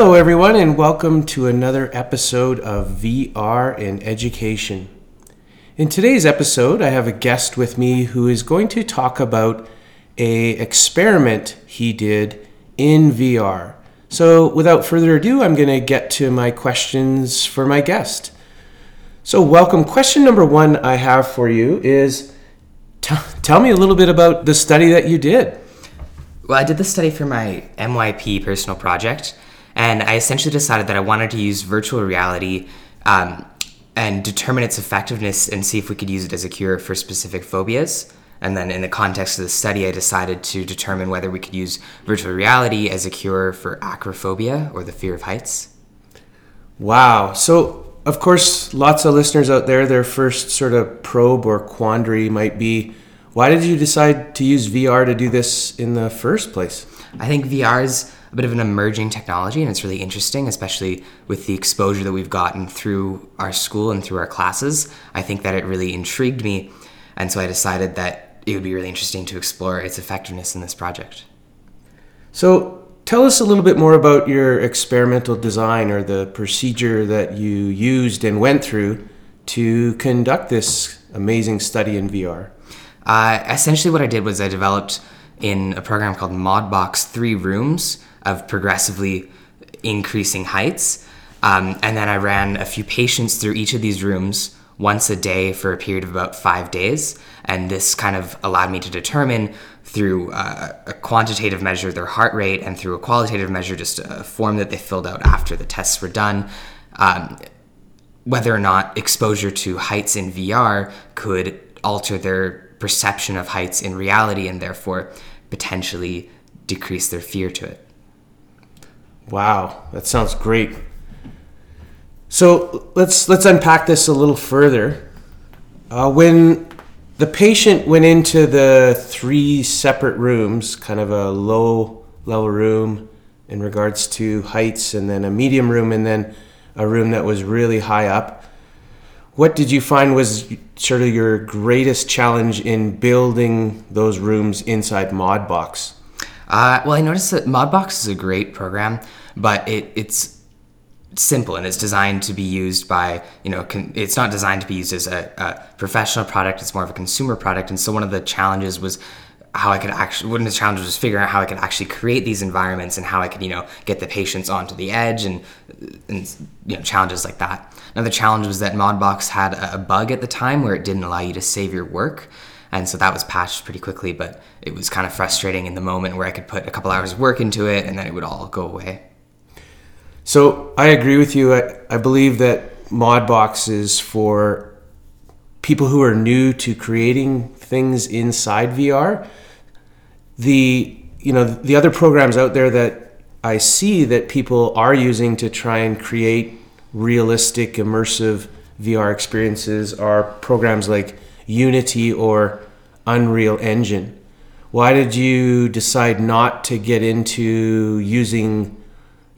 Hello, everyone, and welcome to another episode of VR in Education. In today's episode, I have a guest with me who is going to talk about a experiment he did in VR. So, without further ado, I'm going to get to my questions for my guest. So, welcome. Question number one I have for you is t- tell me a little bit about the study that you did. Well, I did the study for my MYP personal project, and I essentially decided that I wanted to use virtual reality um, and determine its effectiveness and see if we could use it as a cure for specific phobias. And then, in the context of the study, I decided to determine whether we could use virtual reality as a cure for acrophobia or the fear of heights. Wow. So, of course, lots of listeners out there, their first sort of probe or quandary might be why did you decide to use VR to do this in the first place? I think VR is a bit of an emerging technology and it's really interesting, especially with the exposure that we've gotten through our school and through our classes. I think that it really intrigued me, and so I decided that it would be really interesting to explore its effectiveness in this project. So, tell us a little bit more about your experimental design or the procedure that you used and went through to conduct this amazing study in VR. Uh, essentially, what I did was I developed in a program called Modbox three rooms of progressively increasing heights. Um, and then I ran a few patients through each of these rooms once a day for a period of about five days. And this kind of allowed me to determine through uh, a quantitative measure their heart rate and through a qualitative measure, just a form that they filled out after the tests were done, um, whether or not exposure to heights in VR could alter their perception of heights in reality and therefore potentially decrease their fear to it. Wow, that sounds great. So let's let's unpack this a little further. Uh, when the patient went into the three separate rooms, kind of a low level room in regards to heights, and then a medium room, and then a room that was really high up. What did you find was sort of your greatest challenge in building those rooms inside Modbox? Uh, well, I noticed that Modbox is a great program, but it, it's simple and it's designed to be used by you know con- it's not designed to be used as a, a, professional product it's more of a consumer product. And so one of the challenges was how i could actually one of the challenges was figuring out how i could actually create these environments and how i could you know get the patients onto the edge and and you know challenges like that. Another challenge was that modbox had a bug at the time where it didn't allow you to save your work. And so that was patched pretty quickly but it was kind of frustrating in the moment where i could put a couple hours of work into it and then it would all go away so I agree with you. I, I believe that Modbox is for people who are new to creating things inside VR. The you know the other programs out there that I see that people are using to try and create realistic immersive VR experiences are programs like Unity or Unreal Engine. Why did you decide not to get into using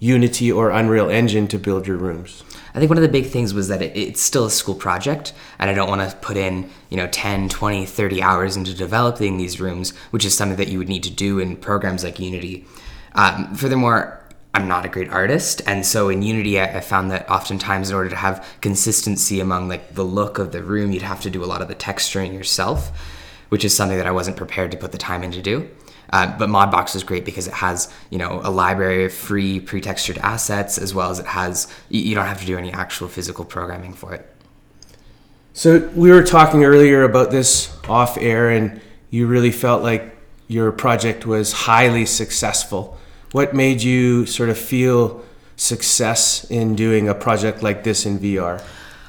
Unity or Unreal Engine to build your rooms? I think one of the big things was that it, it's still a school project, and I don't want to put in, you know, 10, 20, 30 hours into developing these rooms, which is something that you would need to do in programs like Unity. Um, furthermore, I'm not a great artist, and so in Unity, I, I, found that oftentimes, in order to have consistency among like the look of the room, you'd have to do a lot of the texturing yourself, which is something that I wasn't prepared to put the time in to do. Uh, but Modbox is great because it has you know a library of free pre-textured assets as well as it has you don't have to do any actual physical programming for it. So we were talking earlier about this off air, and you really felt like your project was highly successful. What made you sort of feel success in doing a project like this in VR?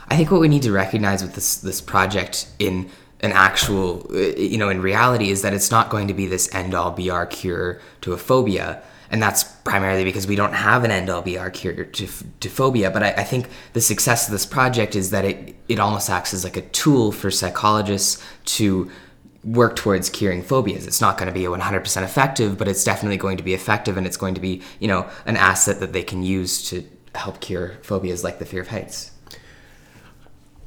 I think what we need to recognize with this this project in an actual, uh, you know, in reality is that it's not going to be this end all BR cure to a phobia. And that's primarily because we don't have an end all BR cure to, to phobia. But I, I think the success of this project is that it, it almost acts as like a tool for psychologists to work towards curing phobias. It's not going to be 100% effective, but it's definitely going to be effective and it's going to be, you know, an asset that they can use to help cure phobias like the fear of heights.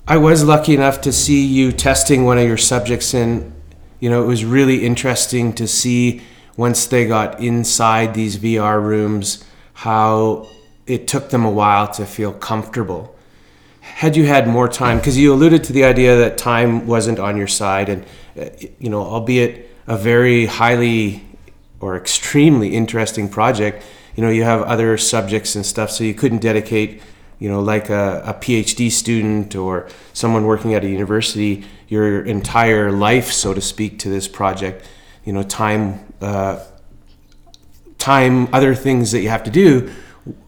I was lucky enough to see you testing one of your subjects, and you know it was really interesting to see once they got inside these VR rooms how it took them a while to feel comfortable. Had you had more time, because you alluded to the idea that time wasn't on your side, and uh, you know, albeit a very highly or extremely interesting project, you know, you have other subjects and stuff, so you couldn't dedicate, you know, like a, a PhD student or someone working at a university, your entire life, so to speak, to this project. You know, time, uh, time, other things that you have to do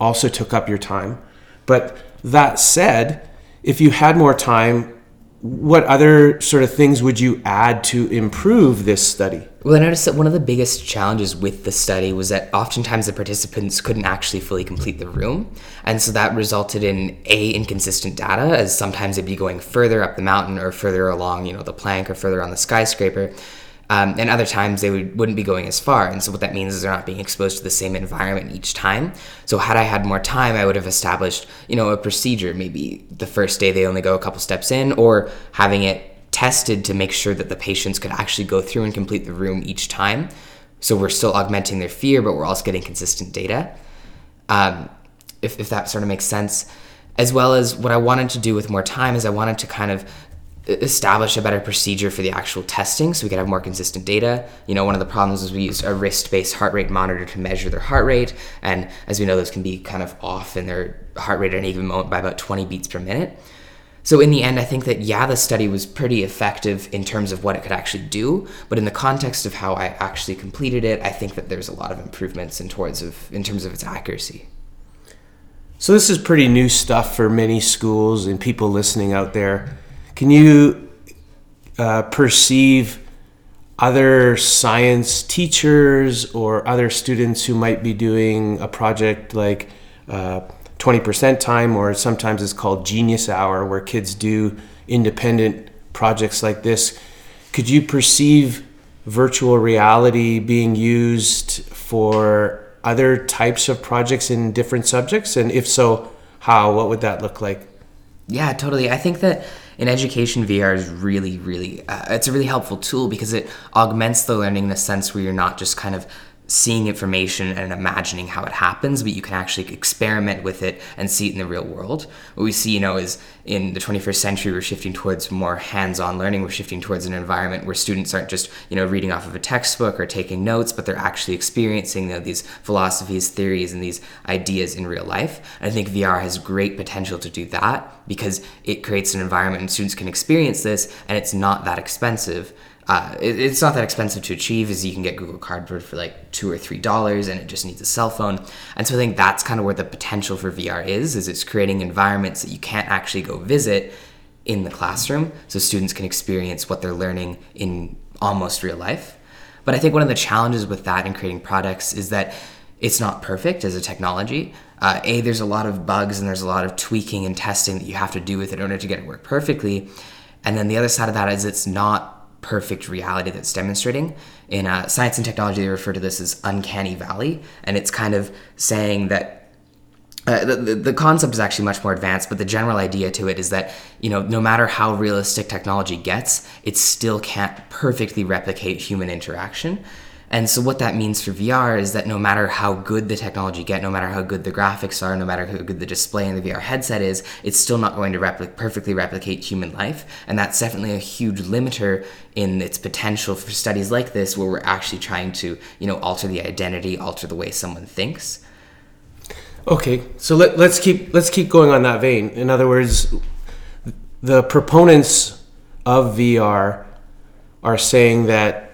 also took up your time. But that said, if you had more time, what other sort of things would you add to improve this study? Well, I noticed that one of the biggest challenges with the study was that oftentimes the participants couldn't actually fully complete the room. And so that resulted in A, inconsistent data, as sometimes they'd be going further up the mountain or further along, you know, the plank or further on the skyscraper. Um, and other times they would, wouldn't be going as far. And so what that means is they're not being exposed to the same environment each time. So had I had more time, I would have established, you know, a procedure. Maybe the first day they only go a couple steps in, or having it tested to make sure that the patients could actually go through and complete the room each time. So we're still augmenting their fear, but we're also getting consistent data. Um, if, if that sort of makes sense. As well as what I wanted to do with more time is I wanted to kind of establish a better procedure for the actual testing so we could have more consistent data. You know, one of the problems is we used a wrist based heart rate monitor to measure their heart rate. And as we know, those can be kind of off in their heart rate at any given moment by about 20 beats per minute. So, in the end, I think that, yeah, the study was pretty effective in terms of what it could actually do. But in the context of how I actually completed it, I think that there's a lot of improvements in, towards of, in terms of its accuracy. So, this is pretty new stuff for many schools and people listening out there. Can you uh, perceive other science teachers or other students who might be doing a project like uh, 20% time, or sometimes it's called Genius Hour, where kids do independent projects like this? Could you perceive virtual reality being used for other types of projects in different subjects? And if so, how? What would that look like? Yeah, totally. I think that in education, VR is really, really, uh, it's a really helpful tool because it augments the learning in the sense where you're not just kind of seeing information and imagining how it happens, but you can actually experiment with it and see it in the real world. What we see, you know, is in the 21st century, we're shifting towards more hands-on learning. We're shifting towards an environment where students aren't just, you know, reading off of a textbook or taking notes, but they're actually experiencing you know, these philosophies, theories, and these ideas in real life. And I think VR has great potential to do that because it creates an environment and students can experience this, and it's not that expensive. Uh, it, it's not that expensive to achieve as you can get Google Cardboard for like two or three dollars and it just needs a cell phone. And so I think that's kind of where the potential for VR is, is it's creating environments that you can't actually go visit in the classroom so students can experience what they're learning in almost real life. But I think one of the challenges with that and creating products is that it's not perfect as a technology. Uh, a, there's a lot of bugs and there's a lot of tweaking and testing that you have to do with it in order to get it work perfectly. And then the other side of that is it's not perfect reality that's demonstrating. In uh, science and technology, they refer to this as uncanny valley, and it's kind of saying that. Uh, the, the concept is actually much more advanced, but the general idea to it is that you know no matter how realistic technology gets, it still can't perfectly replicate human interaction. And so what that means for VR is that no matter how good the technology get, no matter how good the graphics are, no matter how good the display in the VR headset is, it's still not going to repli- perfectly replicate human life. And that's definitely a huge limiter in its potential for studies like this, where we're actually trying to, you know, alter the identity, alter the way someone thinks. Okay, so let, let's keep let's keep going on that vein. In other words, the proponents of VR are saying that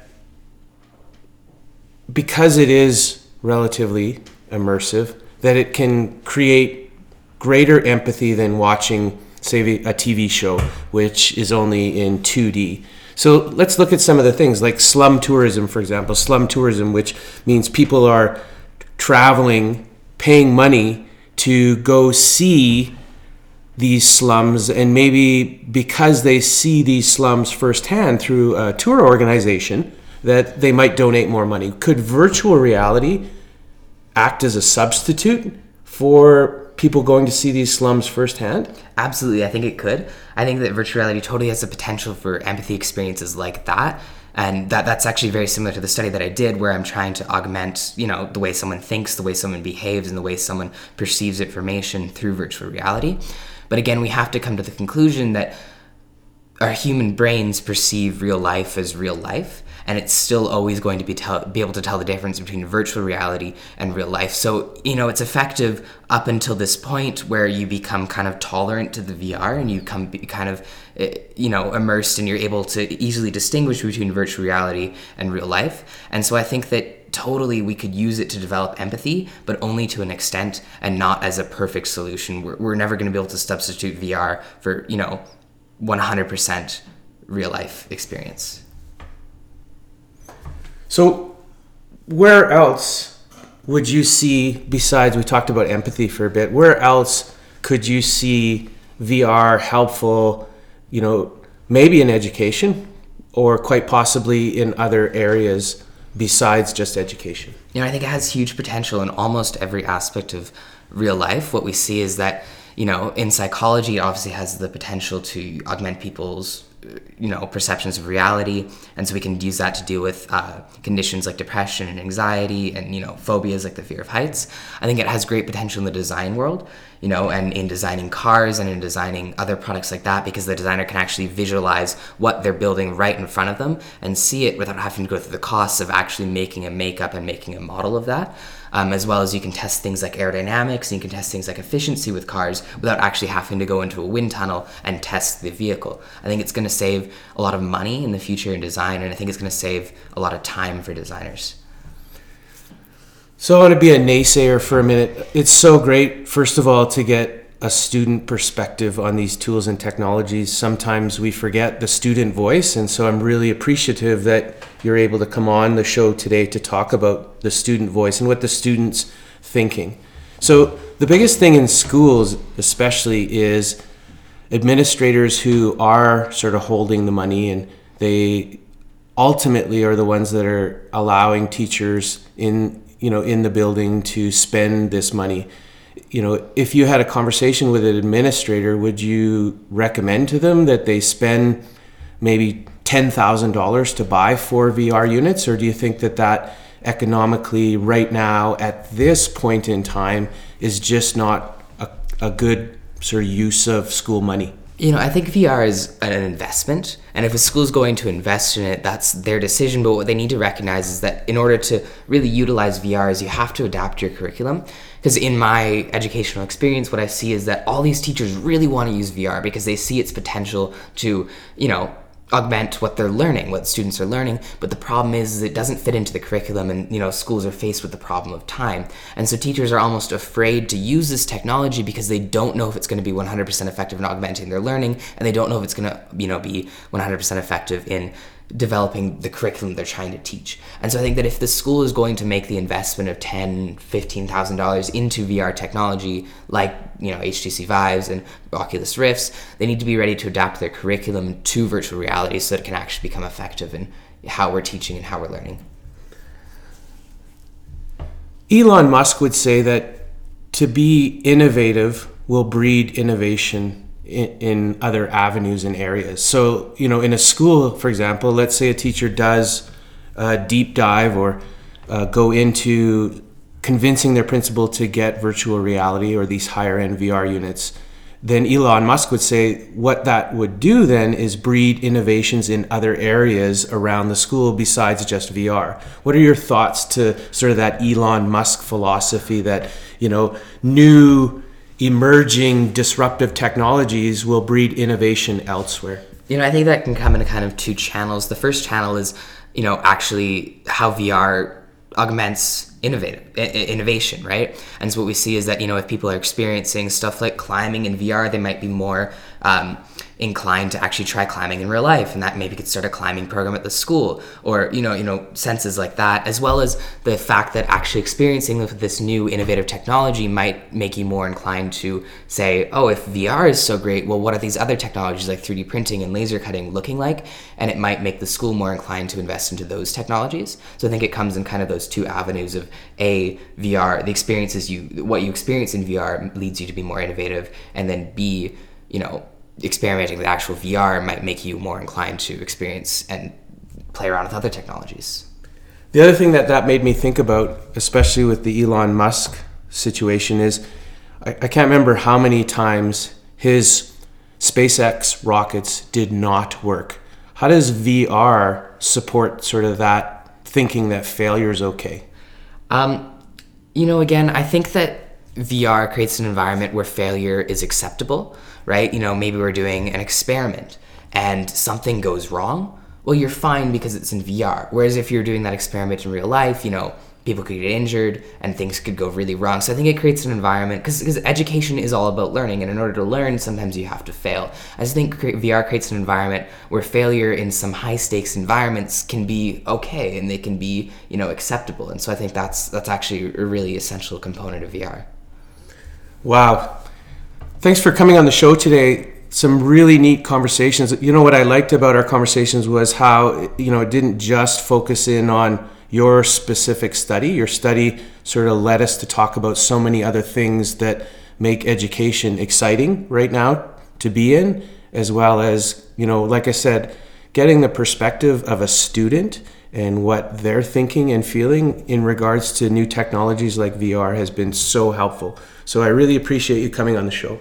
because it is relatively immersive, that it can create greater empathy than watching, say, a TV show, which is only in 2D. So let's look at some of the things like slum tourism, for example. Slum tourism, which means people are traveling, paying money to go see these slums, and maybe because they see these slums firsthand through a tour organization, that they might donate more money. Could virtual reality act as a substitute for people going to see these slums firsthand? Absolutely, I think it could. I think that virtual reality totally has the potential for empathy experiences like that. and that that's actually very similar to the study that I did where I'm trying to augment you know the way someone thinks the way someone behaves and the way someone perceives information through virtual reality but again we have to come to the conclusion that our human brains perceive real life as real life and it's still always going to be tell, be able to tell the difference between virtual reality and real life. So you know, it's effective up until this point where you become kind of tolerant to the VR and you come kind of eh, you know immersed and you're able to easily distinguish between virtual reality and real life. And so I think that totally we could use it to develop empathy, but only to an extent and not as a perfect solution. We're, we're never going to be able to substitute VR for you know 100% real life experience. So, where else would you see, besides we talked about empathy for a bit, where else could you see VR helpful, you know, maybe in education or quite possibly in other areas besides just education? You know, I think it has huge potential in almost every aspect of real life. What we see is that, you know, in psychology, it obviously has the potential to augment people's you know perceptions of reality. And so we can use that to deal with uh, conditions like depression and anxiety and you know phobias like the fear of heights. I think it has great potential in the design world you know and in designing cars and in designing other products like that because the designer can actually visualize what they're building right in front of them and see it without having to go through the costs of actually making a makeup and making a model of that um, as well as you can test things like aerodynamics and you can test things like efficiency with cars without actually having to go into a wind tunnel and test the vehicle. I think it's going to save a lot of money in the future in design, and I think it's going to save a lot of time for designers. So I want to be a naysayer for a minute. It's so great, first of all, to get a student perspective on these tools and technologies. Sometimes we forget the student voice, and so I'm really appreciative that you're able to come on the show today to talk about the student voice and what the students thinking. So the biggest thing in schools, especially, is administrators who are sort of holding the money and they ultimately are the ones that are allowing teachers in you know in the building to spend this money you know, if you had a conversation with an administrator, would you recommend to them that they spend maybe $10,000 to buy four VR units? Or do you think that that economically, right now, at this point in time, is just not a, a good sort of use of school money? You know, I think VR is an investment, and if a school is going to invest in it, that's their decision. But what they need to recognize is that in order to really utilize VR, is you have to adapt your curriculum. Because in my educational experience, what I see is that all these teachers really want to use VR because they see its potential to, you know, augment what they're learning, what students are learning. But the problem is, is, it doesn't fit into the curriculum, and you know schools are faced with the problem of time. And so teachers are almost afraid to use this technology because they don't know if it's going to be 100% effective in augmenting their learning, and they don't know if it's going to you know be 100% effective in developing the curriculum they're trying to teach. And so I think that if the school is going to make the investment of ten, fifteen thousand dollars into VR technology, like you know HTC Vives and Oculus Rifts, they need to be ready to adapt their curriculum to virtual reality so that it can actually become effective in how we're teaching and how we're learning. Elon Musk would say that to be innovative will breed innovation in, other avenues and areas. So, you know, in a school, for example, let's say a teacher does a deep dive or uh, go into convincing their principal to get virtual reality or these higher end VR units, then Elon Musk would say what that would do then is breed innovations in other areas around the school besides just VR. What are your thoughts to sort of that Elon Musk philosophy that, you know, new emerging disruptive technologies will breed innovation elsewhere? You know, I think that can come in kind of two channels. The first channel is, you know, actually how VR augments innovative innovation, right? And so what we see is that you know if people are experiencing stuff like climbing in VR, they might be more um, inclined to actually try climbing in real life and that maybe could start a climbing program at the school or you know you know senses like that as well as the fact that actually experiencing this new innovative technology might make you more inclined to say oh if VR is so great well what are these other technologies like 3D printing and laser cutting looking like? And it might make the school more inclined to invest into those technologies. So I think it comes in kind of those two avenues of a VR the experiences you what you experience in VR leads you to be more innovative and then B you know experimenting with actual VR might make you more inclined to experience and play around with other technologies. The other thing that that made me think about, especially with the Elon Musk situation, is I, I can't remember how many times his SpaceX rockets did not work. How does VR support sort of that thinking that failure is okay? Um, you know, again, I think that VR creates an environment where failure is acceptable, right? You know, maybe we're doing an experiment and something goes wrong. Well, you're fine because it's in VR. Whereas if you're doing that experiment in real life, you know, people could get injured and things could go really wrong. So I think it creates an environment because education is all about learning, and in order to learn, sometimes you have to fail. I just think VR creates an environment where failure in some high stakes environments can be okay and they can be you know acceptable. And so I think that's that's actually a really essential component of VR. Wow. Thanks for coming on the show today. Some really neat conversations. You know what I liked about our conversations was how you know it didn't just focus in on your specific study. Your study sort of led us to talk about so many other things that make education exciting right now to be in, as well as, you know, like I said, getting the perspective of a student and what they're thinking and feeling in regards to new technologies like VR has been so helpful. So I really appreciate you coming on the show.